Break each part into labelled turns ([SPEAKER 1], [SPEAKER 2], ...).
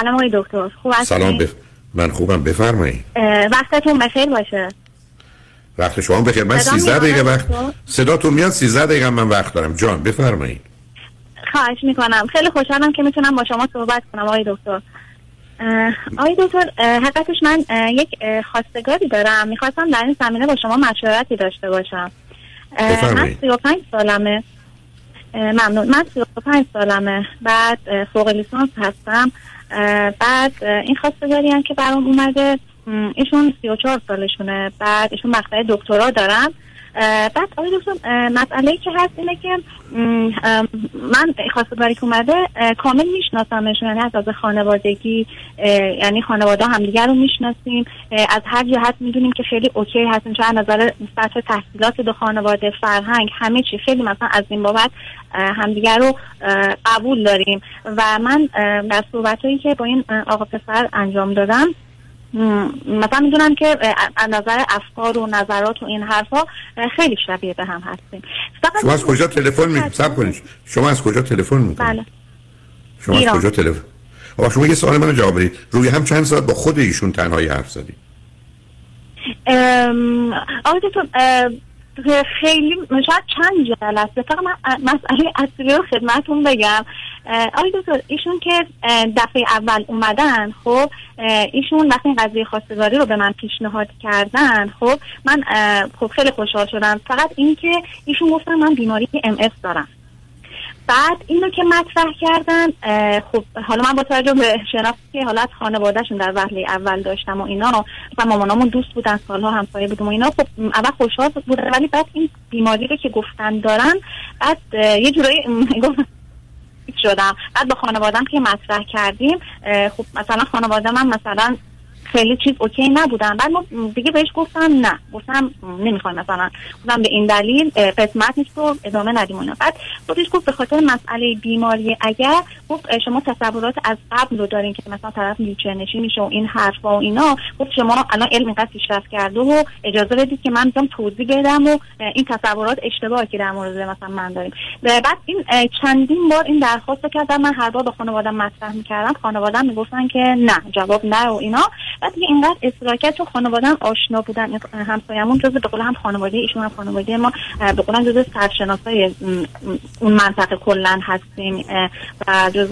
[SPEAKER 1] سلام آقای دکتر. خوب
[SPEAKER 2] سلام بف... من خوبم. بفرمایید.
[SPEAKER 1] وقتتون بخیر باشه.
[SPEAKER 2] وقت شما بخیر. من 13 دقیقه وقت صداتون میاد 13 دقیقه من وقت دارم. جان بفرمایید.
[SPEAKER 1] خواهش می‌کنم. خیلی خوشحالم که می‌تونم با شما صحبت کنم آقای دکتر. آقای دکتر حقیقتش من یک خواستگاری دارم. می‌خواستم در این زمینه با شما مشورتی داشته باشم. من 35 سالمه. ممنون. من 35 سالمه. بعد فوق لیسانس هستم. بعد این خواستگاری هم که برام اومده ایشون 34 سالشونه. بعد ایشون مقطع دکترا دارم. بعد آقای دکتر مسئله که هست اینه که من خواستگاری که اومده کامل میشناسمشون یعنی از از خانوادگی یعنی خانواده همدیگر رو می‌شناسیم از هر جهت می‌دونیم که خیلی اوکی هستیم چون نظر سطح تحصیلات دو خانواده فرهنگ همه چی خیلی مثلا از این بابت همدیگر رو قبول داریم. و من در صحبت که با این آقا پسر انجام دادم مثلا می‌دونم که از نظر افکار و نظرات و این حرفا خیلی شبیه به هم هستیم.
[SPEAKER 2] شما از کجا تلفن می کنید. شما از کجا تلفن می‌کنید؟
[SPEAKER 1] بله.
[SPEAKER 2] شما از کجا تلفن آقا شما یه سوال منو جواب بدید. روی هم چند ساعت با خود ایشون تنهایی حرف زدید؟
[SPEAKER 1] آقا خیلی شاید چند جلسه فقط من مسئله اصلی رو خدمتون بگم. آقای دکتر ایشون که دفعه اول اومدن خب ایشون وقتی این قضیه خواستگاری رو به من پیشنهاد کردن خب من خب خیلی خوشحال شدم. فقط اینکه ایشون گفتن من بیماری ام دارم. بعد اینو که مطرح کردن خب حالا من با توجه به شناختی که حالت خانوادهشون در وهله اول داشتم و اینا و مامانامون دوست بودن سالها همسایه بودم و اینا خب اول خوشحال بودن ولی بعد این بیماری رو که گفتن دارن بعد یه جورایی شدم. بعد با خانوادم که مطرح کردیم خب مثلا خانواده من مثلا خیلی چیز اوکی نبودن. بعد ما دیگه بهش گفتم نه. گفتم نمی‌خوایم مثلا. گفتم به این دلیل قسمت نیست رو ادامه ندیم اونا بعد خودش گفت به خاطر مسئله بیماری اگر گفت شما تصورات از قبل رو دارین که مثلا طرف ویلچر نشین میشه و این حرفا و اینا گفت شما الان علم اینقدر پیشرفت کرده و اجازه بدید که من بیام توضیح بدم و این تصورات اشتباهی که در مورد مثلا من داریم. بعد این چندین بار این درخواست کردم. من هر بار با خانوادم مطرح می‌کردم. خانوادم می‌گفتن که نه جواب نه و اینا. بعد دیگه اینقدر اصرار کرد چون خانواده‌ام آشنا بودن همسایه‌مون جز به قول هم خانواده ایشون هم خانواده ما به قول جز سرشناسای اون منطقه کلا هستیم و جز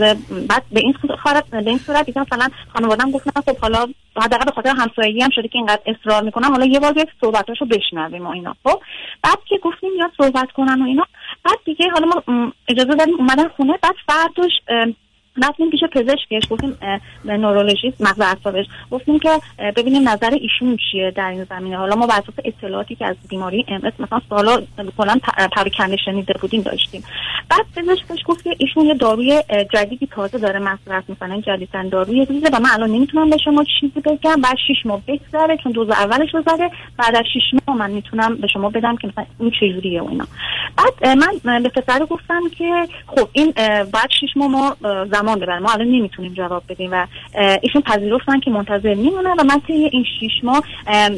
[SPEAKER 1] بعد به این صورت به این صورت دیگه مثلا خانواده‌ام گفتن خب حالا حداقل به خاطر همسایگی هم شده که اینقدر اصرار می‌کنم حالا یه بار یک صحبتاشو بشنویم و اینا. خب بعد که گفتیم یا صحبت کنن و اینا بعد دیگه حالا ما اجازه دادیم اومدن خونه بعد فرداش رفتیم پیش پزشکش گفتیم نورولوژیست مغز اعصابش. گفتیم که ببینیم نظر ایشون چیه در این زمینه. حالا ما بر اساس اطلاعاتی که از بیماری ام مثلا سالا کلا پراکنده شنیده بودیم داشتیم. بعد پزشکش گفت که ایشون یه داروی جدیدی تازه داره مصرف می‌کنن جدیدن داروی ریزه و من الان نمی‌تونم به شما چیزی بگم. بعد 6 ماه بگذره چون دوز اولش رو زده. بعد از 6 ماه من می‌تونم به شما بدم که مثلا این چجوریه و اینا. بعد من به پسر گفتم که خب این بعد 6 ماه ما ببرن ما الان نمی‌تونیم جواب بدیم و ایشون پذیرفتن که منتظر میمونن و من طی این شیش ماه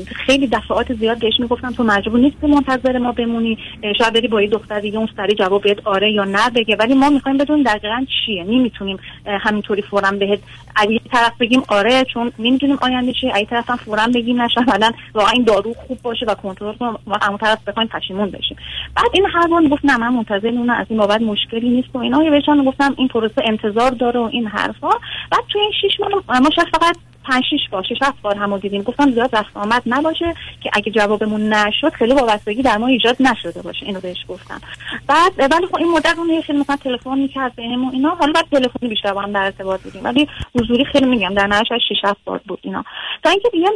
[SPEAKER 1] خیلی دفعات زیاد بهش می‌گفتم تو مجبور نیستی منتظر ما بمونی. شاید بری با یه دختر دیگه اون سری جواب بهت آره یا نه بگه. ولی ما می‌خوایم بدون دقیقا چیه. نمی‌تونیم همینطوری فورا بهت اگه طرف بگیم آره چون نمی‌دونیم آینده چیه. اگه طرف هم فورا بگیم نشه بعدا واقعا این دارو خوب باشه و کنترل کنیم ما همون طرف بخوایم پشیمون بشیم. بعد این هر گفت نه من منتظر اون از این بابت مشکلی نیست و اینا. بهشون گفتم این پروسه انتظار داره و این حرفا. بعد توی این شش ماه ما شاید فقط پنج شیش بار شش هفت بار همو دیدیم. گفتم زیاد رفت آمد نباشه که اگه جوابمون نشد خیلی وابستگی در ما ایجاد نشده باشه. اینو بهش گفتم. بعد ولی خب این مدت اون خیلی مثلا تلفن می‌کرد بهمون اینا. حالا بعد تلفنی بیشتر با هم در ارتباط بودیم. ولی حضوری خیلی میگم در نهایت 6 7 بار بود اینا. تا اینکه دیگه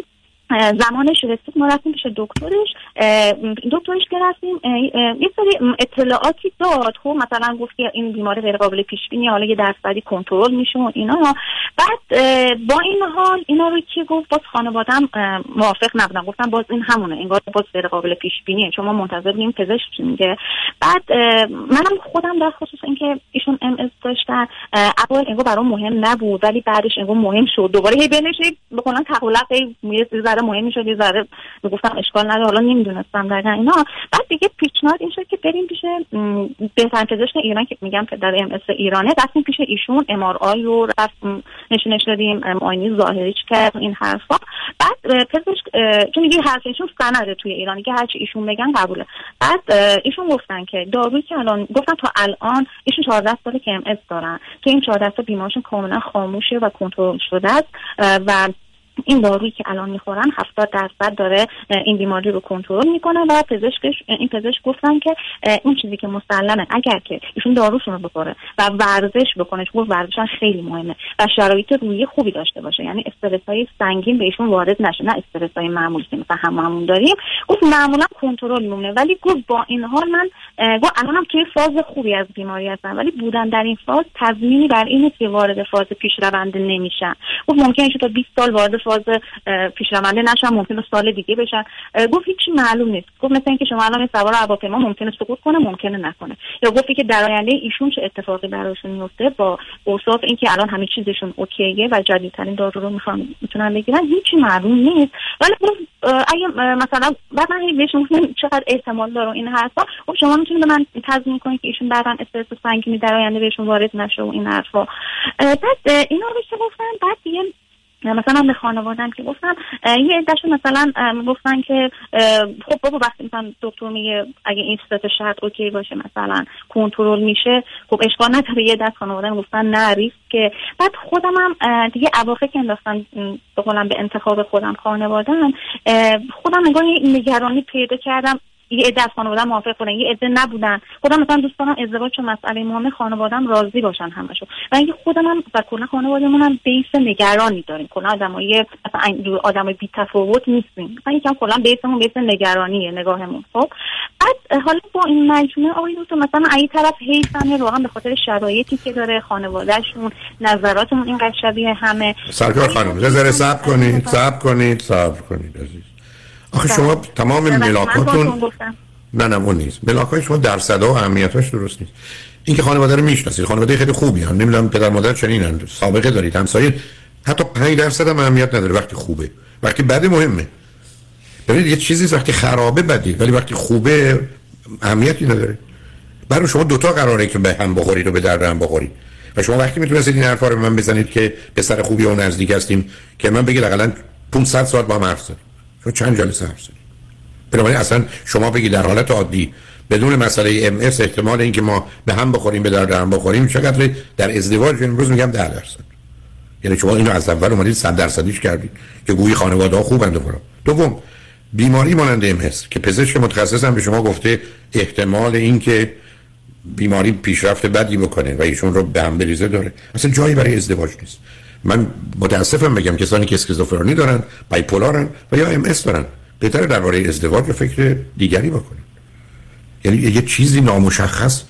[SPEAKER 1] زمانش رسید ما رفتیم پیش دکترش دکترش که رفتیم یه سری اطلاعاتی داد. خب مثلا گفت که این بیماری غیر قابل پیش بینی حالا یه درصدی کنترل میشه و اینا. بعد با این حال اینا رو که گفت؟ باز خانوادم موافق نبودن. گفتن باز این همونه انگار باز غیر قابل پیش بینیه. چون ما منتظر بودیم پزشک میگه. بعد منم خودم در خصوص اینکه ایشون ام اس داشتن اول انگار برام مهم نبود ولی بعدش انگار مهم شد. دوباره هی به قولن تقلق ذره مهم شد یه ذره گفتم اشکال نداره حالا نمی‌دونستم دقیقا اینا. بعد دیگه پیشنهاد این شد که بریم پیش بهترین پزشک ایران که میگم پدر ام اس ایرانه. رفتیم پیش ایشون ام آر آی رو رفت نشونش دادیم معاینه ظاهری کرد این حرفا. بعد پزشک چون میگه حرف ایشون سنده توی ایرانی که هرچی ایشون بگن قبوله. بعد ایشون گفتن که دارویی که الان گفتن تا الان ایشون 14 ساله که ام اس دارن. تو این 14 سال بیمارشون کاملا خاموشه و کنترل شده است و این دارویی که الان می‌خورن 70 درصد داره این بیماری رو کنترل می‌کنه و پزشکش این پزشک گفتن که این چیزی که مسلمه اگر که ایشون داروشون رو بخوره و ورزش بکنه چون ورزش خیلی مهمه و شرایط روحی خوبی داشته باشه یعنی استرس های سنگین بهشون وارد نشه نه استرس های معمولی که مثلا هممون داریم. گفت معمولا کنترل میمونه ولی گفت با این حال من گفت الانم توی فاز خوبی از بیماری هستم ولی بودن در این فاز تضمینی بر اینه که وارد فاز پیشرونده نمیشن گفت ممکنه تا 20 سال وارد فاز پیشرونده نشن ممکنه سال دیگه بشن. گفت هیچی معلوم نیست. گفت مثل اینکه شما الان سوار هواپیما ممکنه سقوط کنه ممکنه نکنه. یا گفتی که در آینده ایشون چه اتفاقی براشون میفته؟ با اوصاف اینکه الان همه چیزشون اوکیه و جدیدترین دارو رو می‌خوان می‌تونن بگیرن هیچی معلوم نیست. ولی اگه مثلا بعد من بهشون گفتم چقدر احتمال داره این حرفا خب شما می‌تونید به من تضمین کنید که ایشون بعدا استرس سنگینی در آینده بهشون وارد نشه و این حرفا. بعد اینا رو گفتن بعد دیگه مثلا به خانوادم که گفتم یه عدهشون مثلا گفتن که خب بابا وقتی مثلا دکتر میگه اگه این صورت شرط اوکی باشه مثلا کنترل میشه خب اشکال نداره. یه دست خانوادم گفتن نه که. بعد خودم هم دیگه اواخر که انداختن به به انتخاب خودم خانوادم خودم نگاه نگرانی پیدا کردم. یه عده از خانواده موافق بودن یه عده نبودن. خودم مثلا دوست دارم ازدواج چون مسئله مهم خانوادم راضی باشن همشون. و اینکه خودم هم و کلا خانوادهمون هم بیس نگرانی داریم. کلا آدمای مثلا آدمای بی تفاوت نیستیم مثلا یکم کلا بیسمون بیس نگرانیه نگاهمون. خب؟ بعد حالا با این مجموعه آقای دکتر مثلا این طرف حیفنه واقعا به خاطر شرایطی که داره خانوادهشون نظراتمون اینقدر شبیه همه.
[SPEAKER 2] سرکار خانم رزر صبر کنید صبر کنید صبر کنید عزیز. آخه شما بله. تمام ملاکاتون نه نه اون نیست. ملاکای شما درصد و اهمیتاش درست نیست. اینکه خانواده رو می‌شناسید. خانواده خیلی خوبی هم نمی‌دونم پدر مادر چنینن. سابقه دارید همسایه. حتی 5 درصد هم اهمیت نداره وقتی خوبه. وقتی بده مهمه. ببینید یه چیزی وقتی خرابه بدی ولی وقتی خوبه اهمیتی نداره. برای شما دوتا قراره که به هم بخورید و به درد هم بخورید. و شما وقتی می‌تونستید این حرفا رو به من بزنید که پسر خوبی و نزدیک هستیم که من بگید حداقل 500 ساعت با هم حرف زدیم. شما چند جلسه حرف زدیم بنابراین اصلا شما بگید در حالت عادی بدون مسئله ام اس احتمال اینکه ما به هم بخوریم به درد هم بخوریم چقدر در ازدواج امروز میگم 10 درصد. یعنی شما اینو از اول اومدید 100 درصدیش کردید که گویی خانواده ها خوبند و دوم بیماری مانند ام که پزشک متخصص هم به شما گفته احتمال اینکه بیماری پیشرفت بدی بکنه و ایشون رو به هم بریزه داره. اصلا جایی برای ازدواج نیست. من متاسفم بگم کسانی که اسکیزوفرنی دارن بایپولارن و یا ام دارن. بهتره درباره ازدواج و فکر دیگری بکنید یعنی یه چیزی نامشخص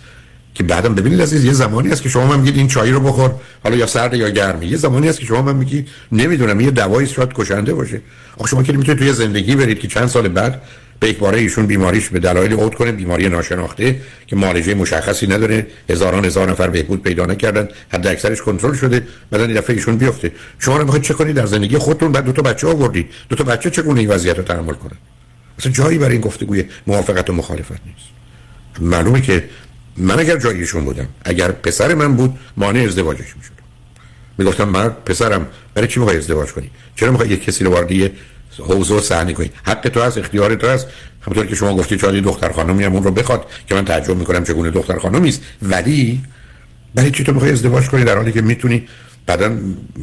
[SPEAKER 2] که بعدم ببینید عزیز یه زمانی هست که شما من میگید این چای رو بخور حالا یا سرد یا گرمی یه زمانی هست که شما من میگید نمی‌دونم یه دوایی شاید کشنده باشه. آخه شما که می‌تونید توی زندگی برید که چند سال بعد به یک باره ایشون بیماریش به دلایل عود کنه بیماری ناشناخته که معالجه مشخصی نداره. هزاران هزار نفر بهبود پیدا نکردن حد اکثرش کنترل شده بعد این دفعه ایشون بیفته. شما رو می‌خواید چه کنید؟ در زندگی خودتون بعد دو تا بچه آوردید. دو تا بچه چگونه این وضعیت رو تحمل کنن اصلا جایی برای این گفتگوی موافقت و مخالفت نیست. معلومه که من اگر جایشون بودم اگر پسر من بود مانع ازدواجش می‌شد. می‌گفتم من پسرم برای چی می‌خوای ازدواج کنی؟ چرا می‌خوای یک کسی رو وارد حوزه صحنه کنی. حق تو هست اختیار تو هست. همونطور که شما گفتی شاید دختر خانمی هم اون رو بخواد که من تعجب می‌کنم چگونه دختر خانمی است. ولی برای چی تو می‌خوای ازدواج کنی در حالی که می‌تونی بعدا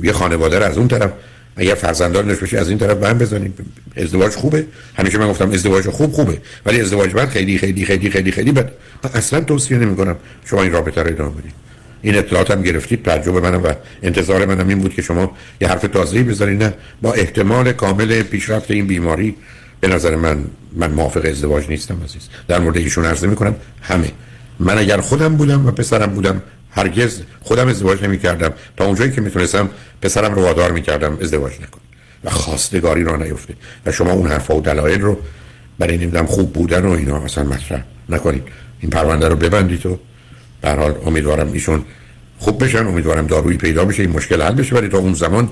[SPEAKER 2] یه خانواده رو از اون طرف اگر فرزندان باشی از این طرف هم بزنیم ازدواج خوبه. همیشه من گفتم ازدواج خوب خوبه ولی ازدواج بعد خیلی خیلی خیلی خیلی خیلی بد. اصلا توصیه نمی‌کنم شما این رابطه رو ادامه بدید این اطلاعات هم گرفتید تعجب منم و انتظار منم این بود که شما یه حرف تازه‌ای بزنید نه؟ با احتمال کامل پیشرفت این بیماری به نظر من من موافق ازدواج نیستم عزیز. در مورد ایشون عرض می‌کنم همه. من اگر خودم بودم و پسرم بودم هرگز خودم ازدواج نمی کردم تا اونجایی که می‌تونستم پسرم رو وادار می کردم ازدواج نکن و خواستگاری را نیفته و شما اون حرفا و دلایل رو برای نمی‌دونم خوب بودن و اینا اصلا مطرح نکنید. این پرونده رو ببندید و در حال امیدوارم ایشون خوب بشن امیدوارم دارویی پیدا بشه این مشکل حل بشه. ولی تا اون زمان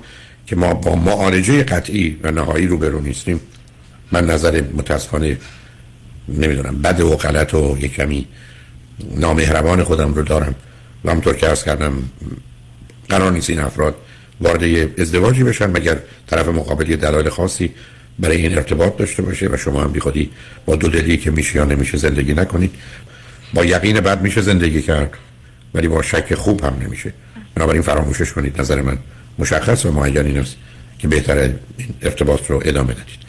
[SPEAKER 2] که ما با معالجه قطعی و نهایی روبرو نیستیم من نظر متاسفانه نمی‌دونم بد و غلط و یک کمی نامهربان خودم رو دارم. و همطور که ارز کردم قرار نیست این افراد وارد ازدواجی بشن مگر طرف مقابل یه دلایل خاصی برای این ارتباط داشته باشه. و شما هم بی خودی با دو دلی که میشه یا نمیشه زندگی نکنید. با یقین بعد میشه زندگی کرد. ولی با شک خوب هم نمیشه. بنابراین فراموشش کنید نظر من مشخص و معین این است که بهتره این ارتباط رو ادامه بدید.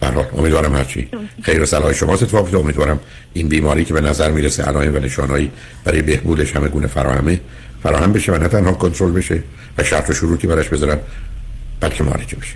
[SPEAKER 2] برحال امیدوارم هرچی خیر و صلاح شما اتفاق امیدوارم این بیماری که به نظر می‌رسه علائم و نشانهایی برای بهبودش همه گونه فراهمه فراهم بشه و نه تنها کنترل بشه و شرط و شروطی براش بذارن بلکه معالجه بشه.